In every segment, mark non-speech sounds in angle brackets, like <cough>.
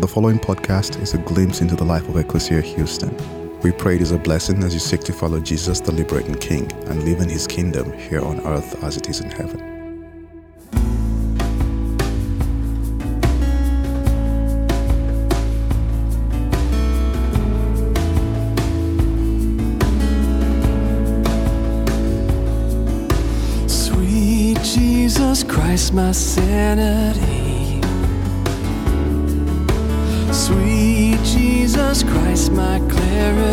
The following podcast is a glimpse into the life of Ecclesia Houston. We pray it is a blessing as you seek to follow Jesus, the liberating King, and live in his kingdom here on earth as it is in heaven. Sweet Jesus Christ, my sanity. Christ, my clarity.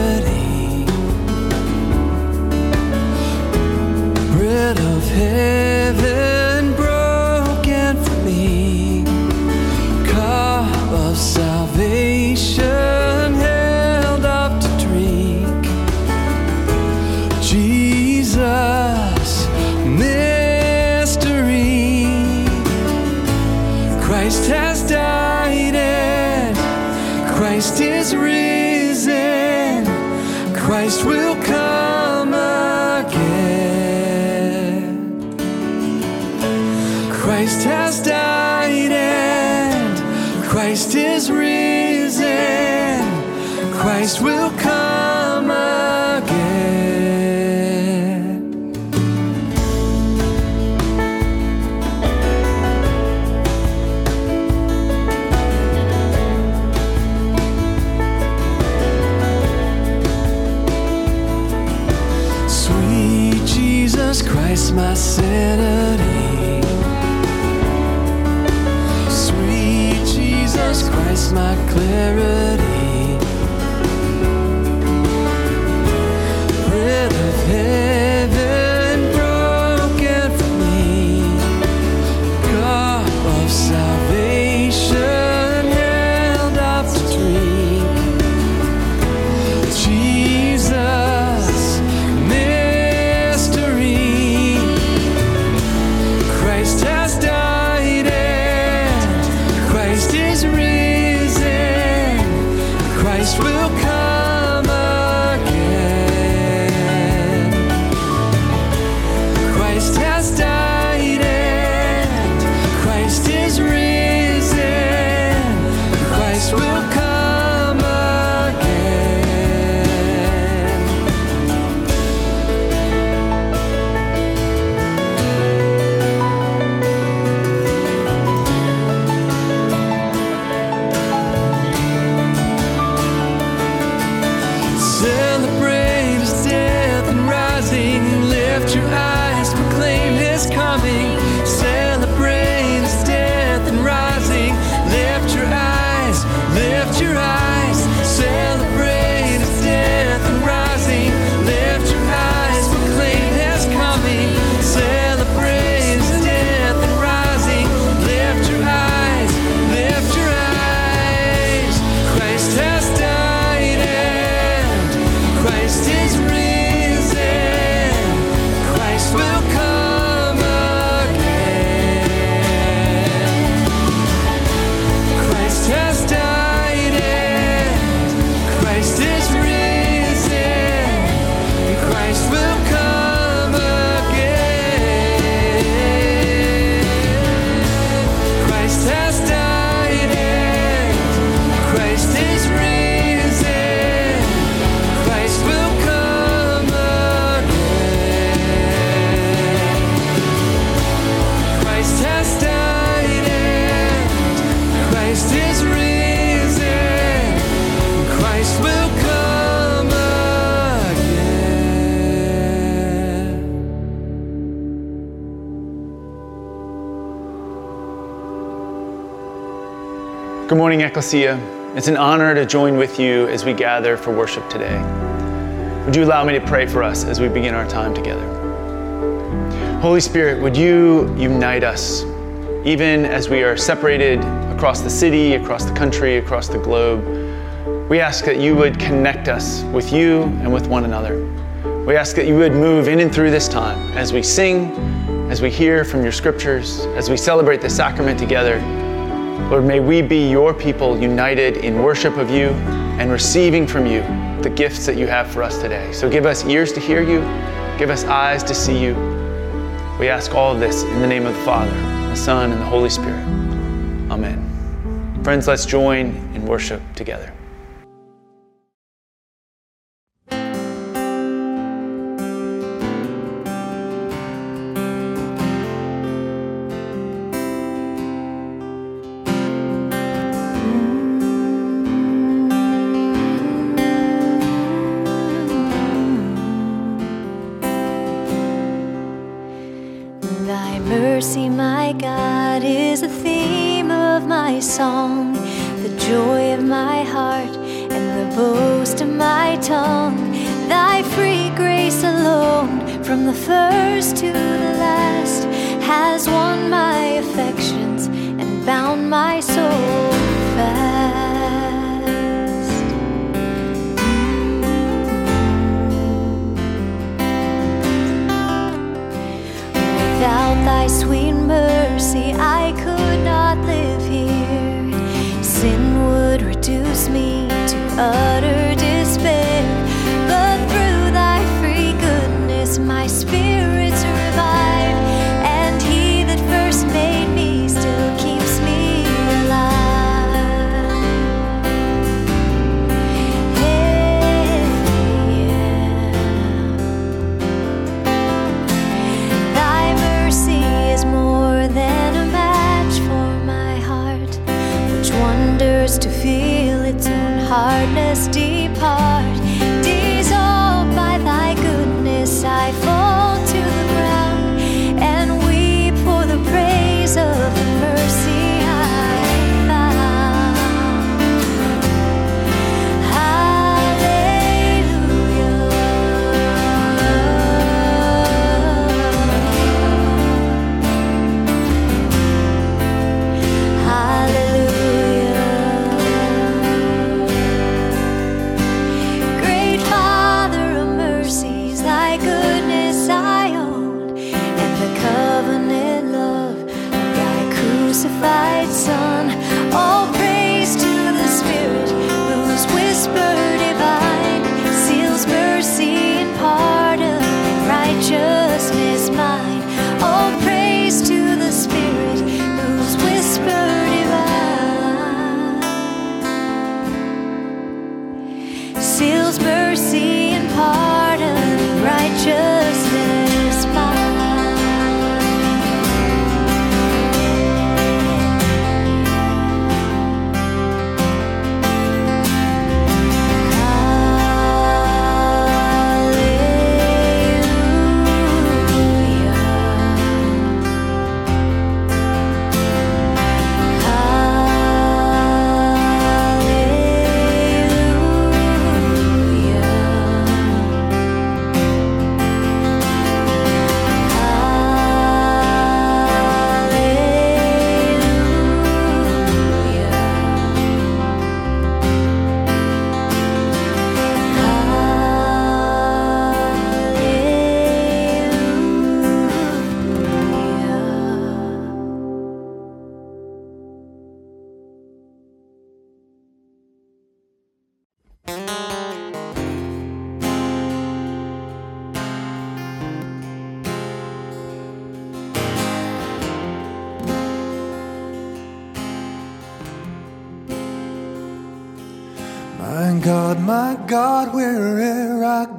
Good morning, Ecclesia. It's an honor to join with you as we gather for worship today. Would you allow me to pray for us as we begin our time together? Holy Spirit, would you unite us, even as we are separated across the city, across the country, across the globe? We ask that you would connect us with you and with one another. We ask that you would move in and through this time as we sing, as we hear from your scriptures, as we celebrate the sacrament together. Lord, may we be your people united in worship of you and receiving from you the gifts that you have for us today. So give us ears to hear you, give us eyes to see you. We ask all of this in the name of the Father, the Son, and the Holy Spirit. Amen. Friends, let's join in worship together. Without thy sweet mercy, I could not live here. Sin would reduce me to utter despair.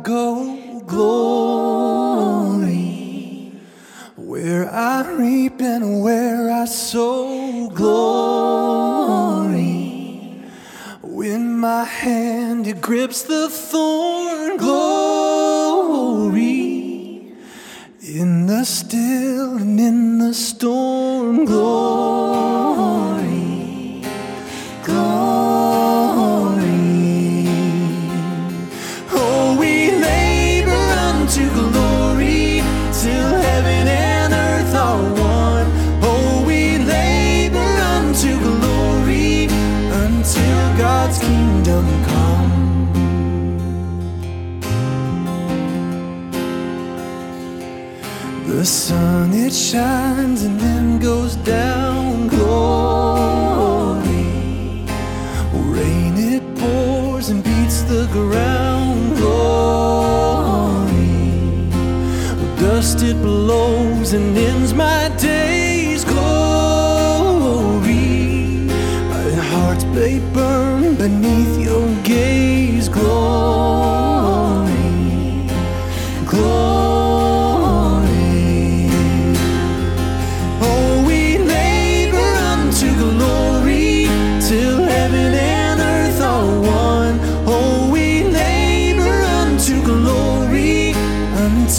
go, glory. Where I reap and where I sow, glory. When my hand it grips the thorn, glory. In the still and in the storm, glory. it shines and then goes down.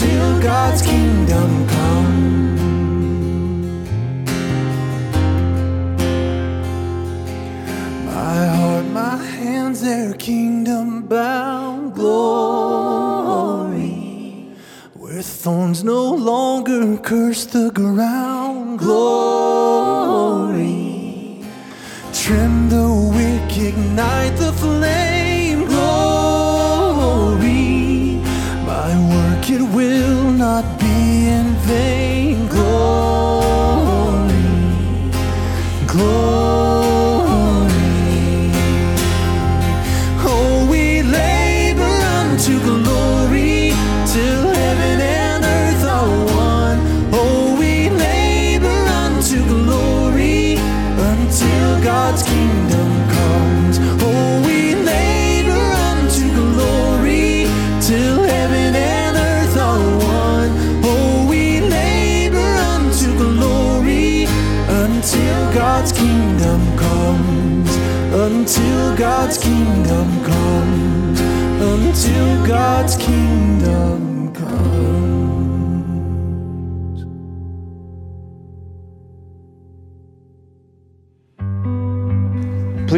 Until God's kingdom come. My heart, my hands, their kingdom bound glory. Where thorns no longer curse the ground,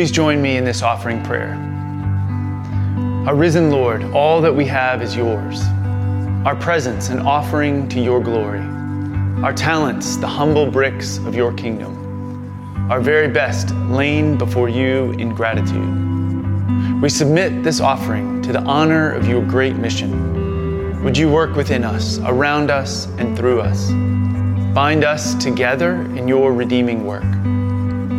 Please join me in this offering prayer. Our risen Lord, all that we have is yours. Our presence, an offering to your glory. Our talents, the humble bricks of your kingdom. Our very best, lain before you in gratitude. We submit this offering to the honor of your great mission. Would you work within us, around us, and through us? Bind us together in your redeeming work.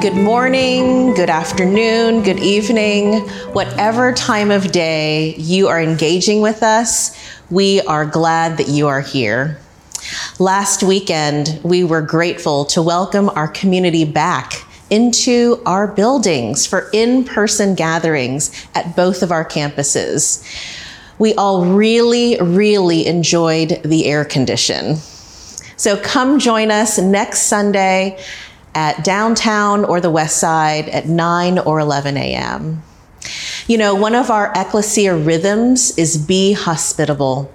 Good morning, good afternoon, good evening. Whatever time of day you are engaging with us, we are glad that you are here. Last weekend, we were grateful to welcome our community back into our buildings for in person gatherings at both of our campuses. We all really, really enjoyed the air condition. So come join us next Sunday at downtown or the west side at 9 or 11 a.m. You know, one of our ecclesia rhythms is be hospitable.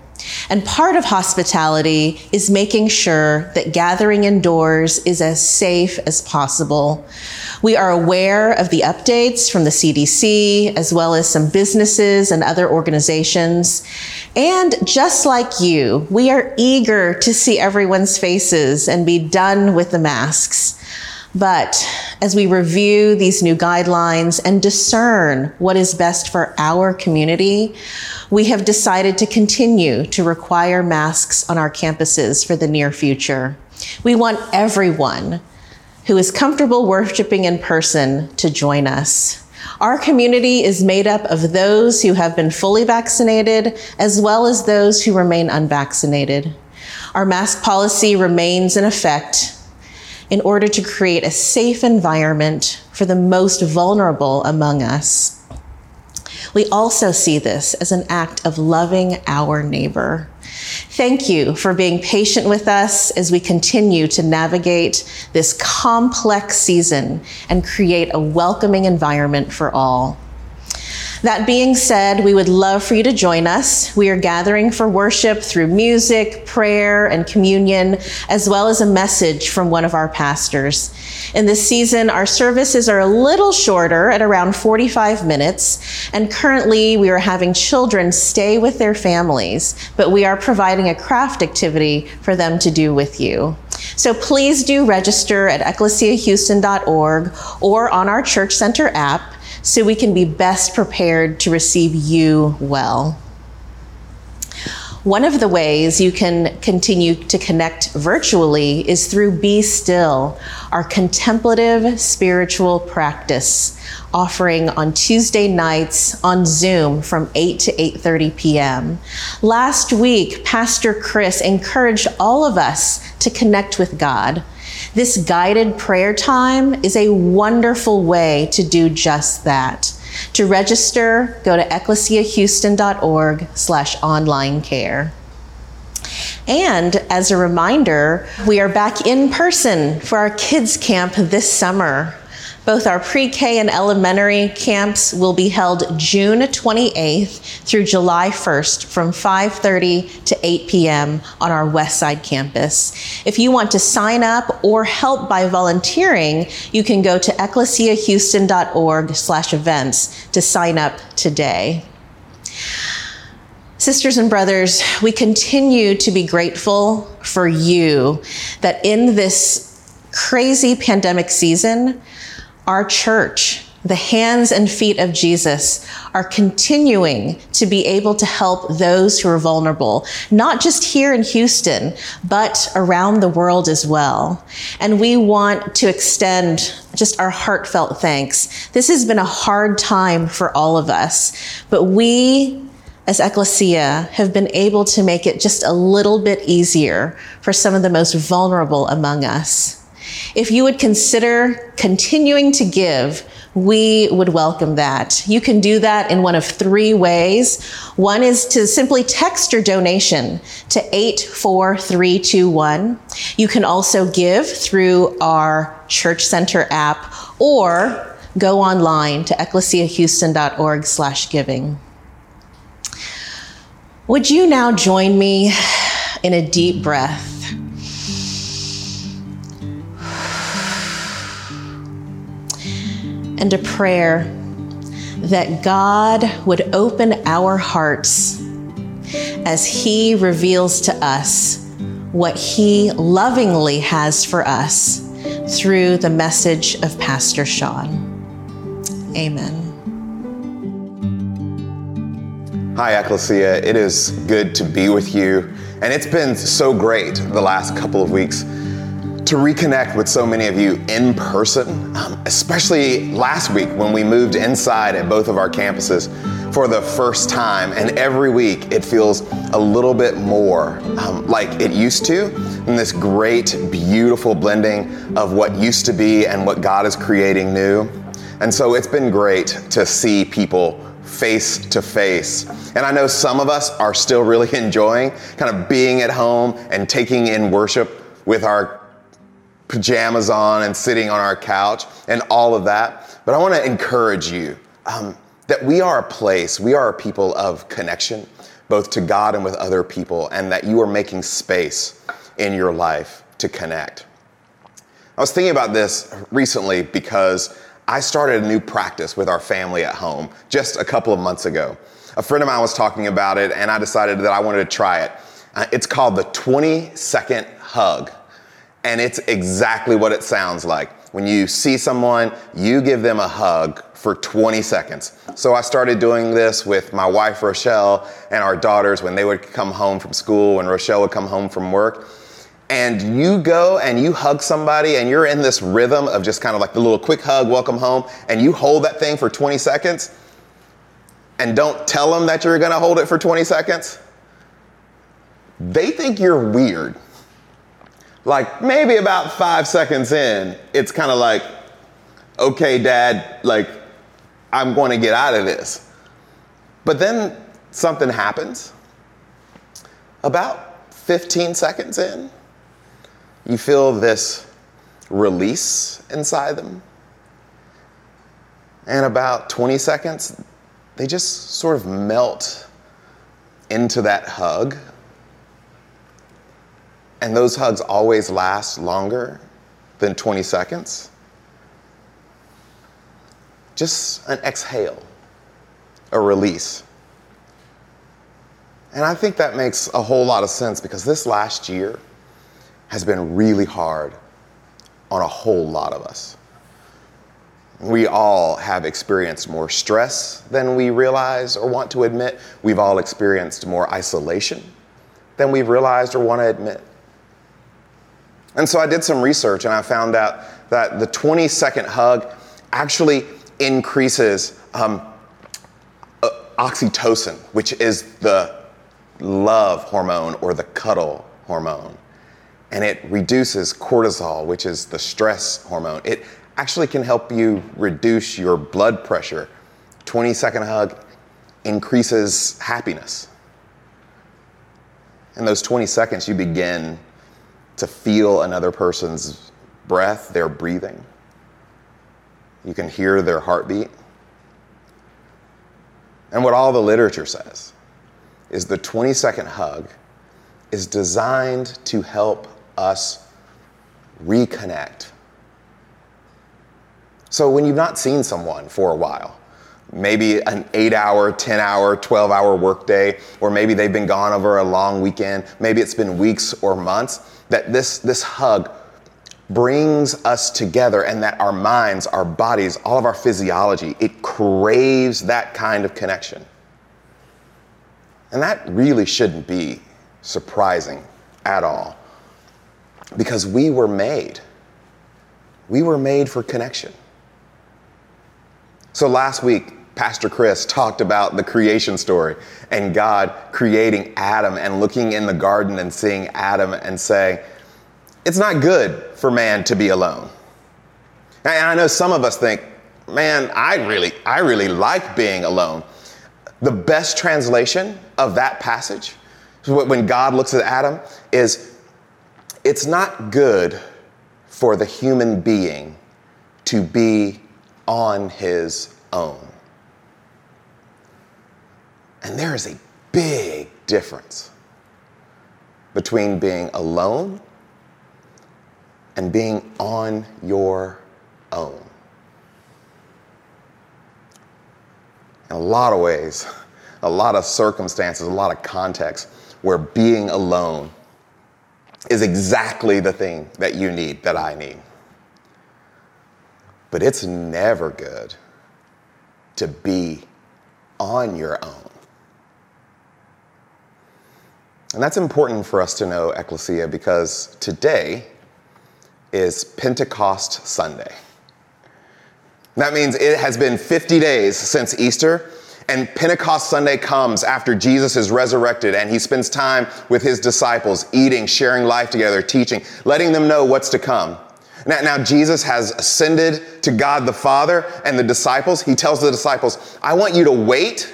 And part of hospitality is making sure that gathering indoors is as safe as possible. We are aware of the updates from the CDC, as well as some businesses and other organizations. And just like you, we are eager to see everyone's faces and be done with the masks. But as we review these new guidelines and discern what is best for our community, we have decided to continue to require masks on our campuses for the near future. We want everyone who is comfortable worshiping in person to join us. Our community is made up of those who have been fully vaccinated as well as those who remain unvaccinated. Our mask policy remains in effect in order to create a safe environment for the most vulnerable among us. We also see this as an act of loving our neighbor. Thank you for being patient with us as we continue to navigate this complex season and create a welcoming environment for all. That being said, we would love for you to join us. We are gathering for worship through music, prayer, and communion, as well as a message from one of our pastors. In this season, our services are a little shorter at around 45 minutes, and currently we are having children stay with their families, but we are providing a craft activity for them to do with you. So please do register at ecclesiahouston.org or on our Church Center app so we can be best prepared to receive you well. One of the ways you can continue to connect virtually is through Be Still, our contemplative spiritual practice offering on Tuesday nights on Zoom from 8 to 8:30 p.m. Last week, Pastor Chris encouraged all of us to connect with God. This guided prayer time is a wonderful way to do just that. To register, go to ecclesiahouston.org slash online care. And as a reminder, we are back in person for our kids camp this summer. Both our pre-K and elementary camps will be held June 28th through July 1st from 5:30 to 8 p.m. on our West Side campus. If you want to sign up or help by volunteering, you can go to ecclesiahouston.org slash events to sign up today. Sisters and brothers, we continue to be grateful for you that in this crazy pandemic season, our church, the hands and feet of Jesus, are continuing to be able to help those who are vulnerable, not just here in Houston, but around the world as well. And we want to extend just our heartfelt thanks. This has been a hard time for all of us, but we as Ecclesia have been able to make it just a little bit easier for some of the most vulnerable among us. If you would consider continuing to give, we would welcome that. You can do that in one of three ways. One is to simply text your donation to 84321. You can also give through our Church Center app or go online to ecclesiahouston.org slash giving. Would you now join me in a deep breath? And a prayer that God would open our hearts as He reveals to us what He lovingly has for us through the message of Pastor Sean. Amen. Hi, Ecclesia. It is good to be with you. And it's been so great the last couple of weeks to reconnect with so many of you in person, um, especially last week when we moved inside at both of our campuses for the first time. And every week it feels a little bit more um, like it used to, in this great, beautiful blending of what used to be and what God is creating new. And so it's been great to see people face to face. And I know some of us are still really <laughs> enjoying kind of being at home and taking in worship with our pajamas on and sitting on our couch and all of that. But I want to encourage you um, that we are a place, we are a people of connection, both to God and with other people, and that you are making space in your life to connect. I was thinking about this recently because I started a new practice with our family at home just a couple of months ago. A friend of mine was talking about it, and I decided that I wanted to try it. Uh, it's called the 20 second hug, and it's exactly what it sounds like. When you see someone, you give them a hug for 20 seconds. So I started doing this with my wife, Rochelle, and our daughters when they would come home from school, and Rochelle would come home from work and you go and you hug somebody and you're in this rhythm of just kind of like the little quick hug, welcome home, and you hold that thing for 20 seconds and don't tell them that you're gonna hold it for 20 seconds, they think you're weird. Like maybe about five seconds in, it's kind of like, okay, dad, like I'm gonna get out of this. But then something happens. About 15 seconds in, you feel this release inside them. And about 20 seconds, they just sort of melt into that hug. And those hugs always last longer than 20 seconds. Just an exhale, a release. And I think that makes a whole lot of sense because this last year, has been really hard on a whole lot of us. We all have experienced more stress than we realize or want to admit. We've all experienced more isolation than we've realized or want to admit. And so I did some research and I found out that the 20 second hug actually increases um, uh, oxytocin, which is the love hormone or the cuddle hormone. And it reduces cortisol, which is the stress hormone. It actually can help you reduce your blood pressure. 20 second hug increases happiness. In those 20 seconds, you begin to feel another person's breath, their breathing. You can hear their heartbeat. And what all the literature says is the 20 second hug is designed to help us reconnect. So when you've not seen someone for a while, maybe an eight hour, 10 hour, 12 hour workday, or maybe they've been gone over a long weekend, maybe it's been weeks or months, that this, this hug brings us together and that our minds, our bodies, all of our physiology, it craves that kind of connection. And that really shouldn't be surprising at all because we were made. We were made for connection. So last week, Pastor Chris talked about the creation story and God creating Adam and looking in the garden and seeing Adam and saying, It's not good for man to be alone. And I know some of us think, man, I really, I really like being alone. The best translation of that passage, when God looks at Adam, is it's not good for the human being to be on his own. And there is a big difference between being alone and being on your own. In a lot of ways, a lot of circumstances, a lot of contexts where being alone is exactly the thing that you need, that I need. But it's never good to be on your own. And that's important for us to know, Ecclesia, because today is Pentecost Sunday. That means it has been 50 days since Easter, and Pentecost Sunday comes after Jesus is resurrected and he spends time with his disciples, eating, sharing life together, teaching, letting them know what's to come. Now, now, Jesus has ascended to God the Father and the disciples. He tells the disciples, I want you to wait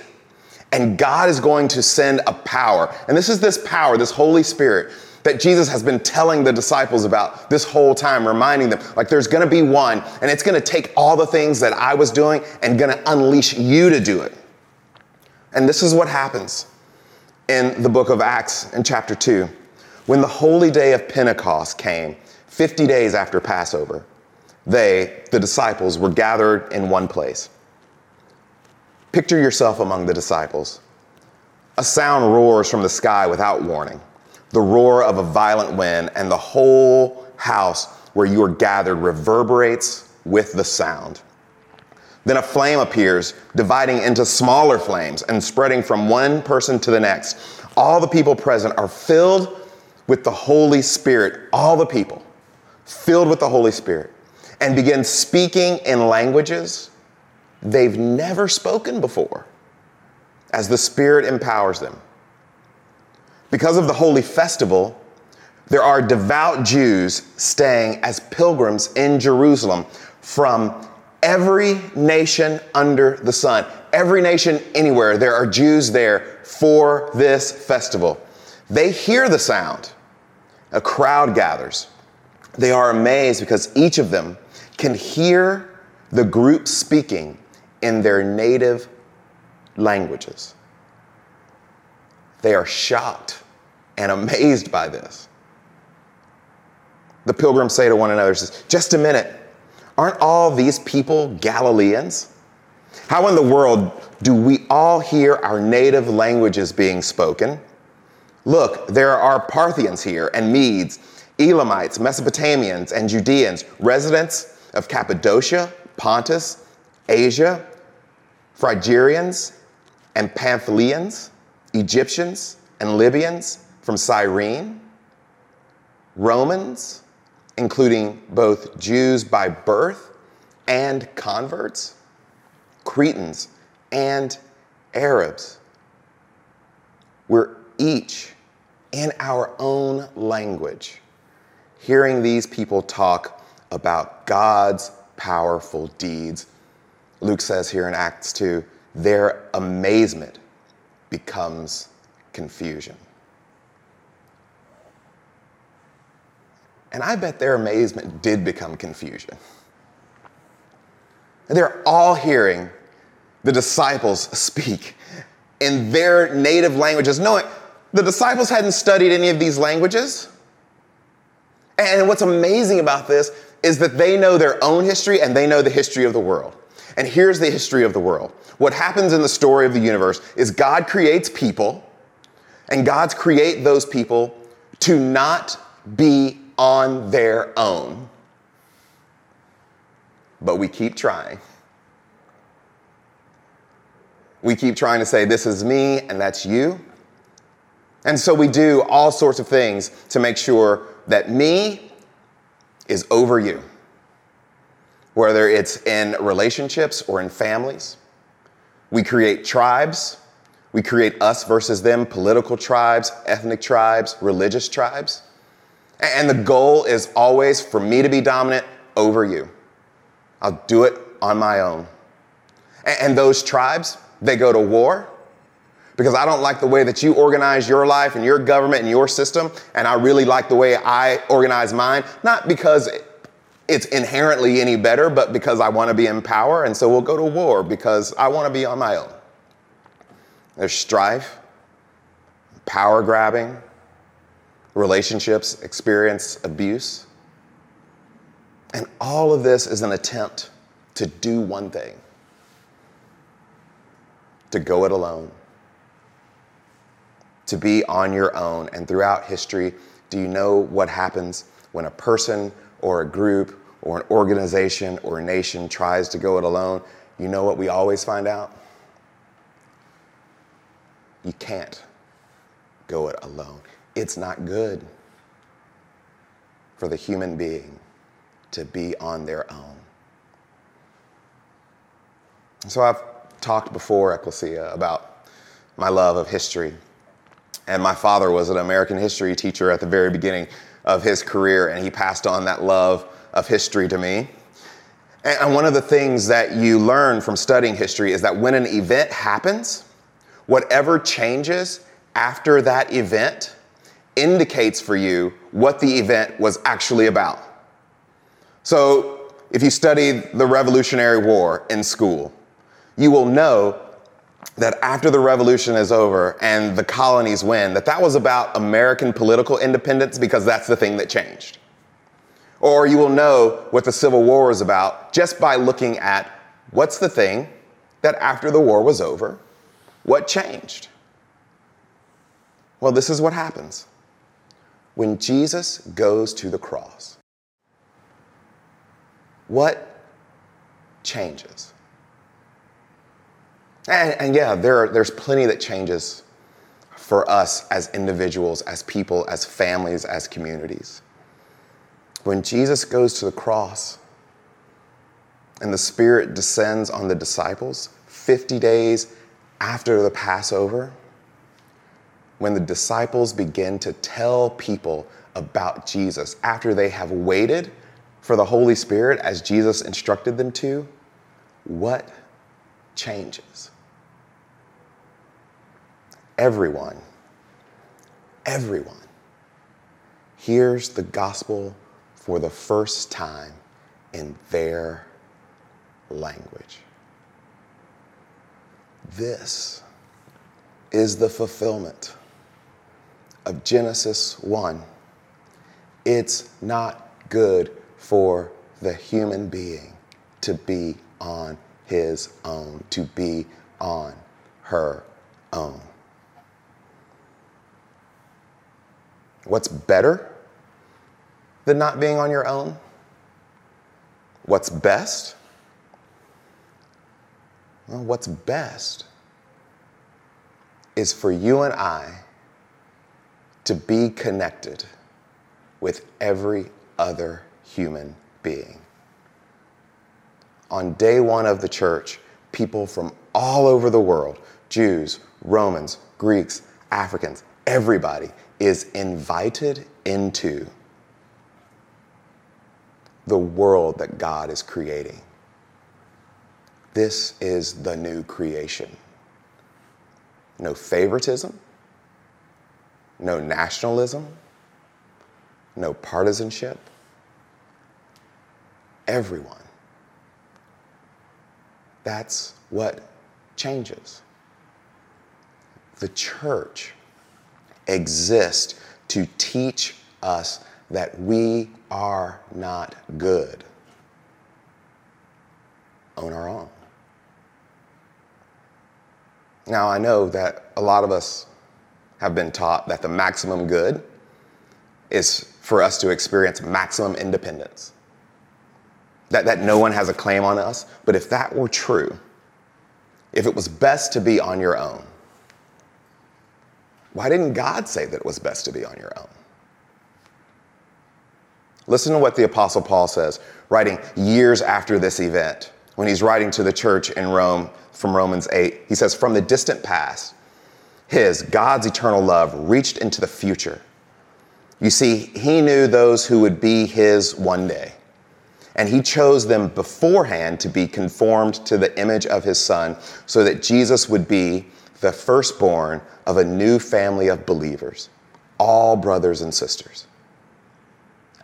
and God is going to send a power. And this is this power, this Holy Spirit that Jesus has been telling the disciples about this whole time, reminding them, like, there's gonna be one, and it's gonna take all the things that I was doing and gonna unleash you to do it. And this is what happens in the book of Acts in chapter 2. When the holy day of Pentecost came, 50 days after Passover, they, the disciples, were gathered in one place. Picture yourself among the disciples. A sound roars from the sky without warning, the roar of a violent wind, and the whole house where you are gathered reverberates with the sound. Then a flame appears, dividing into smaller flames and spreading from one person to the next. All the people present are filled with the Holy Spirit, all the people filled with the Holy Spirit, and begin speaking in languages they've never spoken before as the Spirit empowers them. Because of the holy festival, there are devout Jews staying as pilgrims in Jerusalem from every nation under the sun. Every nation anywhere, there are Jews there for this festival. They hear the sound. A crowd gathers. They are amazed because each of them can hear the group speaking in their native languages. They are shocked and amazed by this. The pilgrims say to one another, Just a minute, aren't all these people Galileans? How in the world do we all hear our native languages being spoken? Look, there are Parthians here, and Medes, Elamites, Mesopotamians, and Judeans, residents of Cappadocia, Pontus, Asia, Phrygians and Pamphylians, Egyptians and Libyans, from Cyrene, Romans, including both Jews by birth and converts, Cretans and Arabs. We're each in our own language hearing these people talk about God's powerful deeds. Luke says here in Acts 2 their amazement becomes confusion. And I bet their amazement did become confusion. They're all hearing the disciples speak in their native languages, knowing the disciples hadn't studied any of these languages. And what's amazing about this is that they know their own history and they know the history of the world. And here's the history of the world. What happens in the story of the universe is God creates people, and God's create those people to not be on their own. But we keep trying. We keep trying to say, This is me and that's you. And so we do all sorts of things to make sure that me is over you, whether it's in relationships or in families. We create tribes. We create us versus them, political tribes, ethnic tribes, religious tribes. And the goal is always for me to be dominant over you. I'll do it on my own. And those tribes, they go to war because I don't like the way that you organize your life and your government and your system, and I really like the way I organize mine, not because it's inherently any better, but because I want to be in power, and so we'll go to war because I want to be on my own. There's strife, power grabbing, relationships experience abuse. And all of this is an attempt to do one thing to go it alone to be on your own. And throughout history, do you know what happens when a person or a group or an organization or a nation tries to go it alone? You know what we always find out? You can't go it alone. It's not good for the human being to be on their own. So I've talked before, Ecclesia, about my love of history. And my father was an American history teacher at the very beginning of his career, and he passed on that love of history to me. And one of the things that you learn from studying history is that when an event happens, whatever changes after that event indicates for you what the event was actually about. So, if you study the Revolutionary War in school, you will know that after the revolution is over and the colonies win, that that was about American political independence because that's the thing that changed. Or you will know what the Civil War was about just by looking at what's the thing that after the war was over, what changed? Well, this is what happens. When Jesus goes to the cross, what changes? And, and yeah, there are, there's plenty that changes for us as individuals, as people, as families, as communities. When Jesus goes to the cross and the Spirit descends on the disciples 50 days after the Passover, when the disciples begin to tell people about Jesus after they have waited for the Holy Spirit as Jesus instructed them to, what changes? everyone, everyone hears the gospel for the first time in their language. This is the fulfillment of Genesis 1. It's not good for the human being to be on his own, to be on her own. What's better than not being on your own? What's best? Well, what's best is for you and I to be connected with every other human being. On day one of the church, people from all over the world Jews, Romans, Greeks, Africans, everybody is invited into the world that God is creating. This is the new creation. No favoritism, no nationalism, no partisanship. Everyone. That's what changes. The church exists to teach us that we are not good on our own. Now, I know that a lot of us have been taught that the maximum good is for us to experience maximum independence. That, that no one has a claim on us. But if that were true, if it was best to be on your own, why didn't God say that it was best to be on your own? Listen to what the Apostle Paul says, writing years after this event, when he's writing to the church in Rome from Romans 8. He says, From the distant past, his, God's eternal love, reached into the future. You see, he knew those who would be his one day. And he chose them beforehand to be conformed to the image of his son, so that Jesus would be the firstborn of a new family of believers, all brothers and sisters.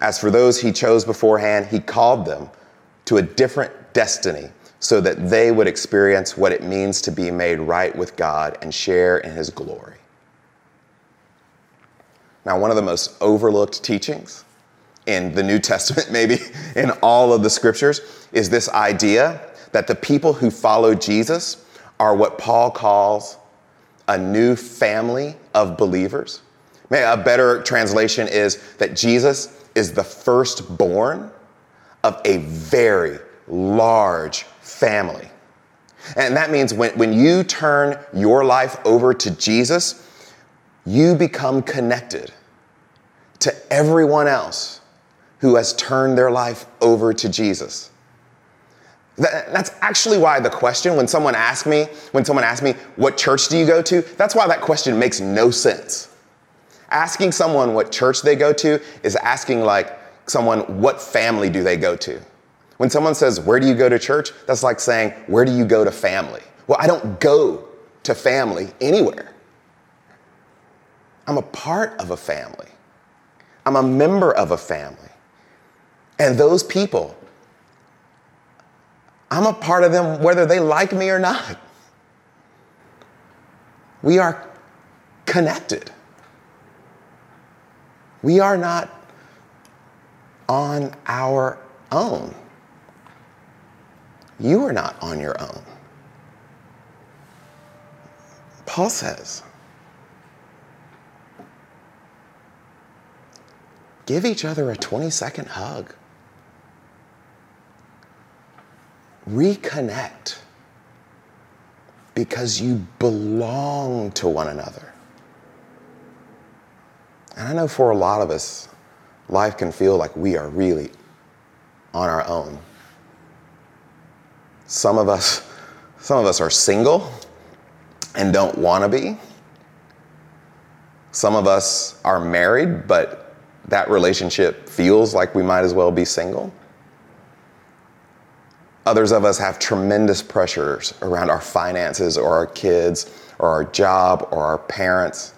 As for those he chose beforehand, he called them to a different destiny so that they would experience what it means to be made right with God and share in his glory. Now, one of the most overlooked teachings in the New Testament, <laughs> maybe in all of the scriptures, is this idea that the people who follow Jesus are what Paul calls a new family of believers. A better translation is that Jesus is the firstborn of a very large family. And that means when, when you turn your life over to Jesus, you become connected to everyone else who has turned their life over to Jesus. That, that's actually why the question, when someone asks me, when someone asks me, what church do you go to? That's why that question makes no sense. Asking someone what church they go to is asking like someone what family do they go to. When someone says, Where do you go to church? That's like saying, Where do you go to family? Well, I don't go to family anywhere. I'm a part of a family, I'm a member of a family. And those people, I'm a part of them whether they like me or not. We are connected. We are not on our own. You are not on your own. Paul says, give each other a 20 second hug. Reconnect because you belong to one another. And I know for a lot of us, life can feel like we are really on our own. Some of us, some of us are single and don't want to be. Some of us are married, but that relationship feels like we might as well be single. Others of us have tremendous pressures around our finances or our kids or our job or our parents.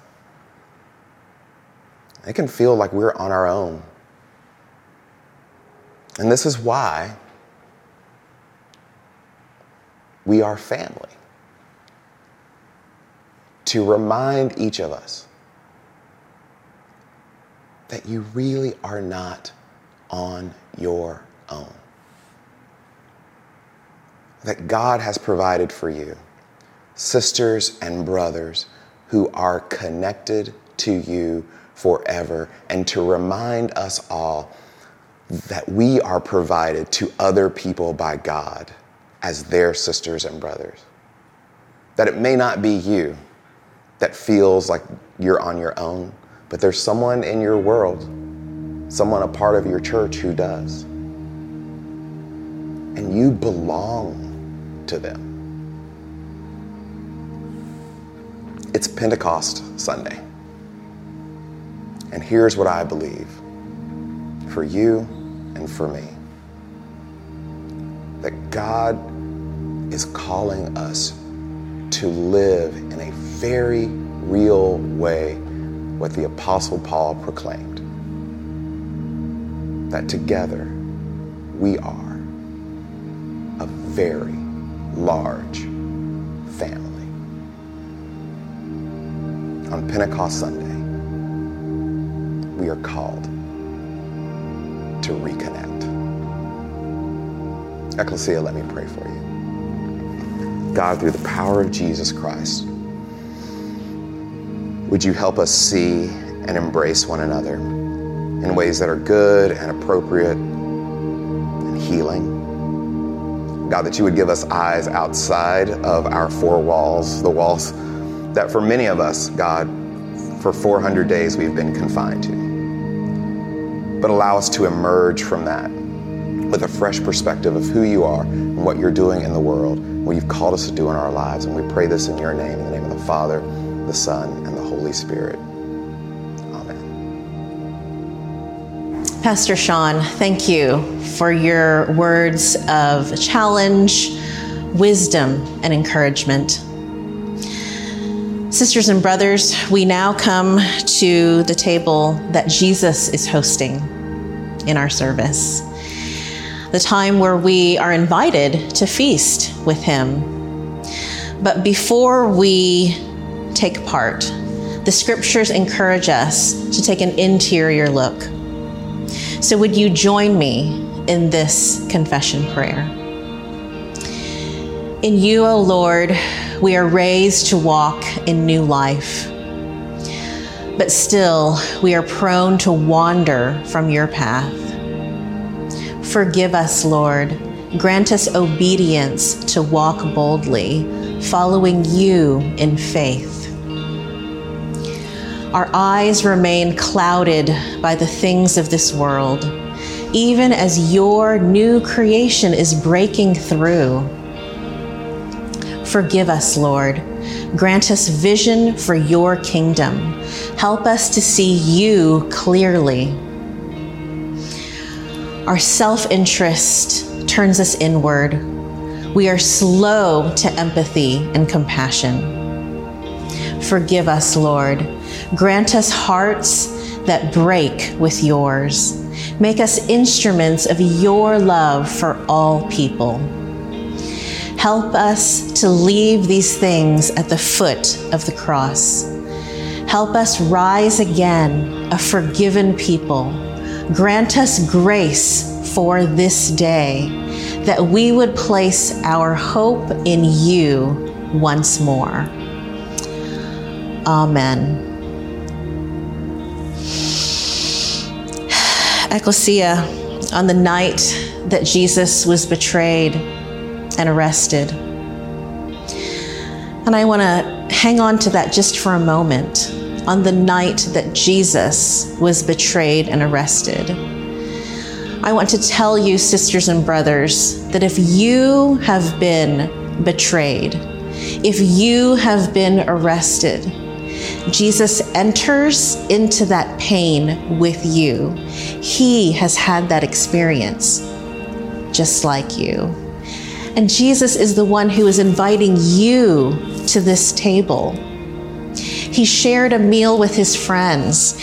It can feel like we're on our own. And this is why we are family. To remind each of us that you really are not on your own. That God has provided for you sisters and brothers who are connected to you forever, and to remind us all that we are provided to other people by God as their sisters and brothers. That it may not be you that feels like you're on your own, but there's someone in your world, someone a part of your church who does. And you belong to them. It's Pentecost Sunday. And here's what I believe for you and for me that God is calling us to live in a very real way what the Apostle Paul proclaimed that together we are a very large family. On Pentecost Sunday, we are called to reconnect. Ecclesia, let me pray for you. God, through the power of Jesus Christ, would you help us see and embrace one another in ways that are good and appropriate and healing? God, that you would give us eyes outside of our four walls, the walls that for many of us, God, for 400 days we've been confined to. But allow us to emerge from that with a fresh perspective of who you are and what you're doing in the world, what you've called us to do in our lives. And we pray this in your name, in the name of the Father, the Son, and the Holy Spirit. Amen. Pastor Sean, thank you for your words of challenge, wisdom, and encouragement. Sisters and brothers, we now come to the table that Jesus is hosting in our service. The time where we are invited to feast with Him. But before we take part, the scriptures encourage us to take an interior look. So, would you join me in this confession prayer? In you, O Lord, we are raised to walk in new life. But still, we are prone to wander from your path. Forgive us, Lord. Grant us obedience to walk boldly, following you in faith. Our eyes remain clouded by the things of this world, even as your new creation is breaking through. Forgive us, Lord. Grant us vision for your kingdom. Help us to see you clearly. Our self interest turns us inward. We are slow to empathy and compassion. Forgive us, Lord. Grant us hearts that break with yours. Make us instruments of your love for all people. Help us to leave these things at the foot of the cross. Help us rise again, a forgiven people. Grant us grace for this day, that we would place our hope in you once more. Amen. <sighs> Ecclesia, on the night that Jesus was betrayed and arrested. And I want to hang on to that just for a moment. On the night that Jesus was betrayed and arrested, I want to tell you, sisters and brothers, that if you have been betrayed, if you have been arrested, Jesus enters into that pain with you. He has had that experience just like you. And Jesus is the one who is inviting you to this table. He shared a meal with his friends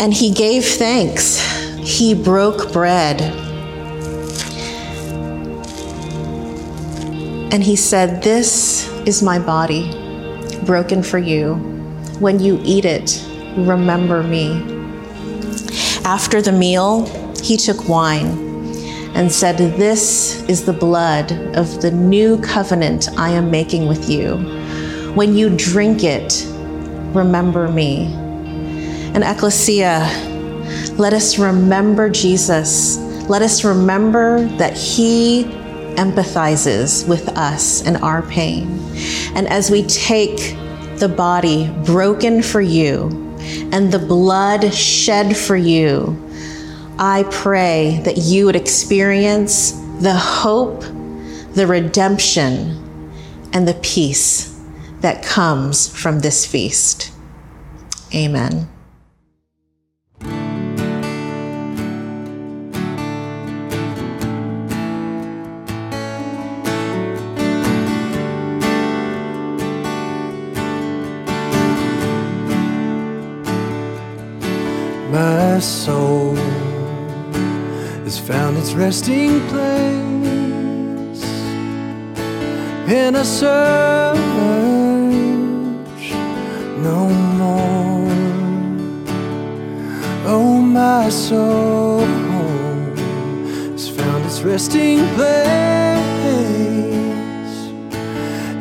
and he gave thanks. He broke bread. And he said, This is my body, broken for you. When you eat it, remember me. After the meal, he took wine and said, This is the blood of the new covenant I am making with you. When you drink it, remember me. And Ecclesia, let us remember Jesus. Let us remember that he empathizes with us and our pain. And as we take the body broken for you, and the blood shed for you, I pray that you would experience the hope, the redemption, and the peace that comes from this feast. Amen. My soul resting place, in a search no more. Oh, my soul has found its resting place,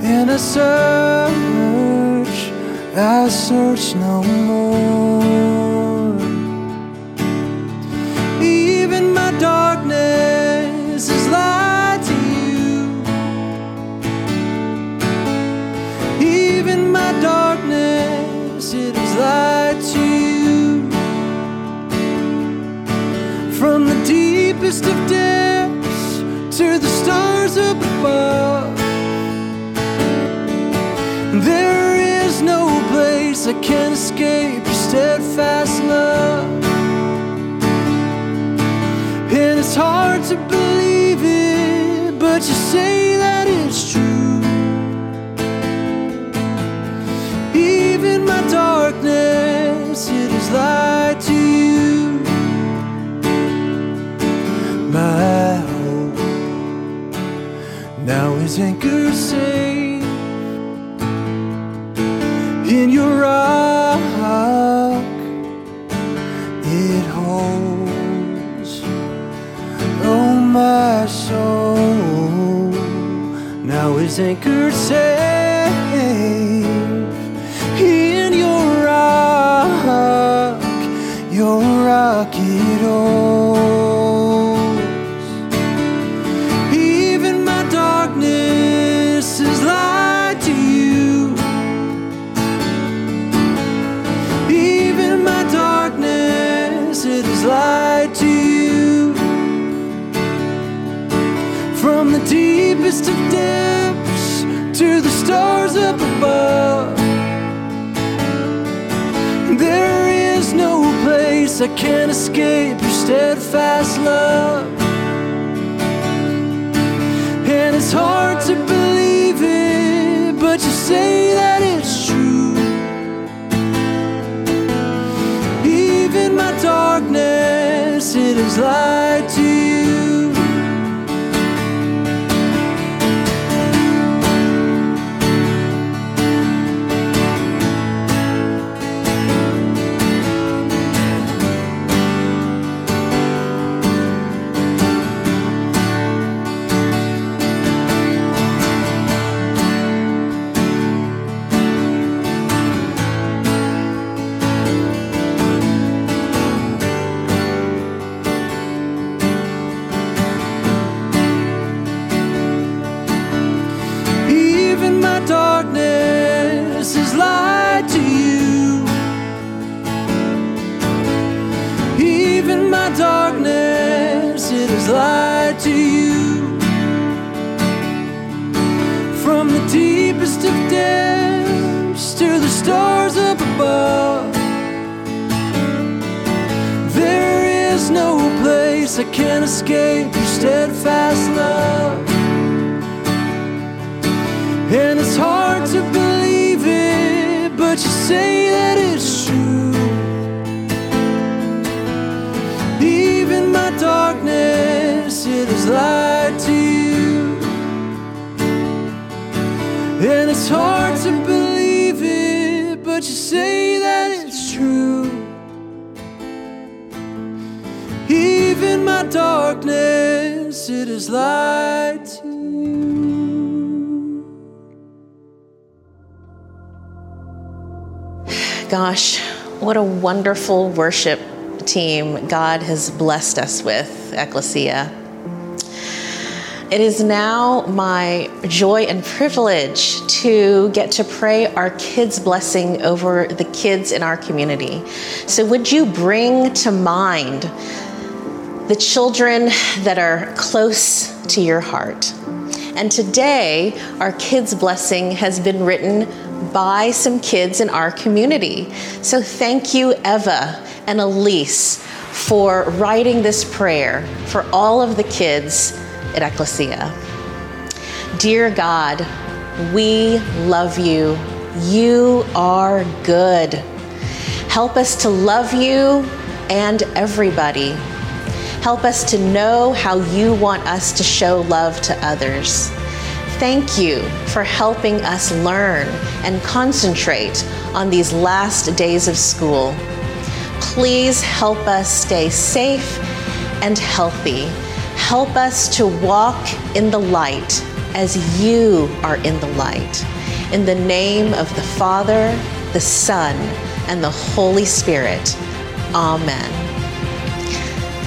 in a search, I search no more. To you. From the deepest of depths to the stars up above, there is no place I can escape your steadfast love. And it's hard to believe now is anchored safe in your rock. It holds. Oh, my soul now is anchored safe I can't escape your steadfast love. And it's hard to believe it, but you say that it's true. Even my darkness, it is light to you. I can't escape your steadfast love. And it's hard to believe it, but you say that it's true. Even my darkness, it is light to you. And it's hard to believe it, but you say my darkness, it is light. Gosh, what a wonderful worship team God has blessed us with, Ecclesia. It is now my joy and privilege to get to pray our kids' blessing over the kids in our community. So, would you bring to mind the children that are close to your heart? And today, our kids' blessing has been written by some kids in our community. So, thank you, Eva and Elise, for writing this prayer for all of the kids at Ecclesia. Dear God, we love you. You are good. Help us to love you and everybody. Help us to know how you want us to show love to others. Thank you for helping us learn and concentrate on these last days of school. Please help us stay safe and healthy Help us to walk in the light as you are in the light. In the name of the Father, the Son, and the Holy Spirit. Amen.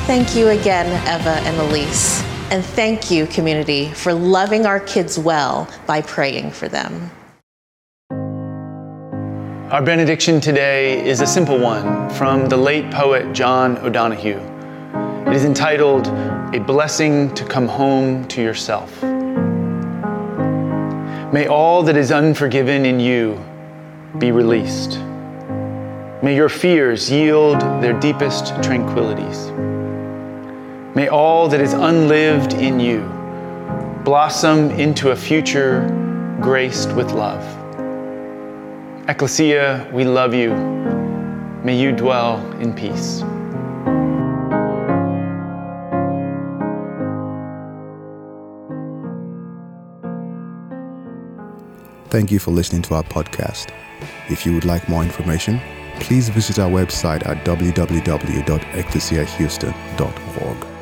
Thank you again, Eva and Elise. And thank you, community, for loving our kids well by praying for them. Our benediction today is a simple one from the late poet John O'Donohue. It is entitled A Blessing to Come Home to Yourself. May all that is unforgiven in you be released. May your fears yield their deepest tranquilities. May all that is unlived in you blossom into a future graced with love. Ecclesia, we love you. May you dwell in peace. Thank you for listening to our podcast. If you would like more information, please visit our website at www.ecclesiahouston.org.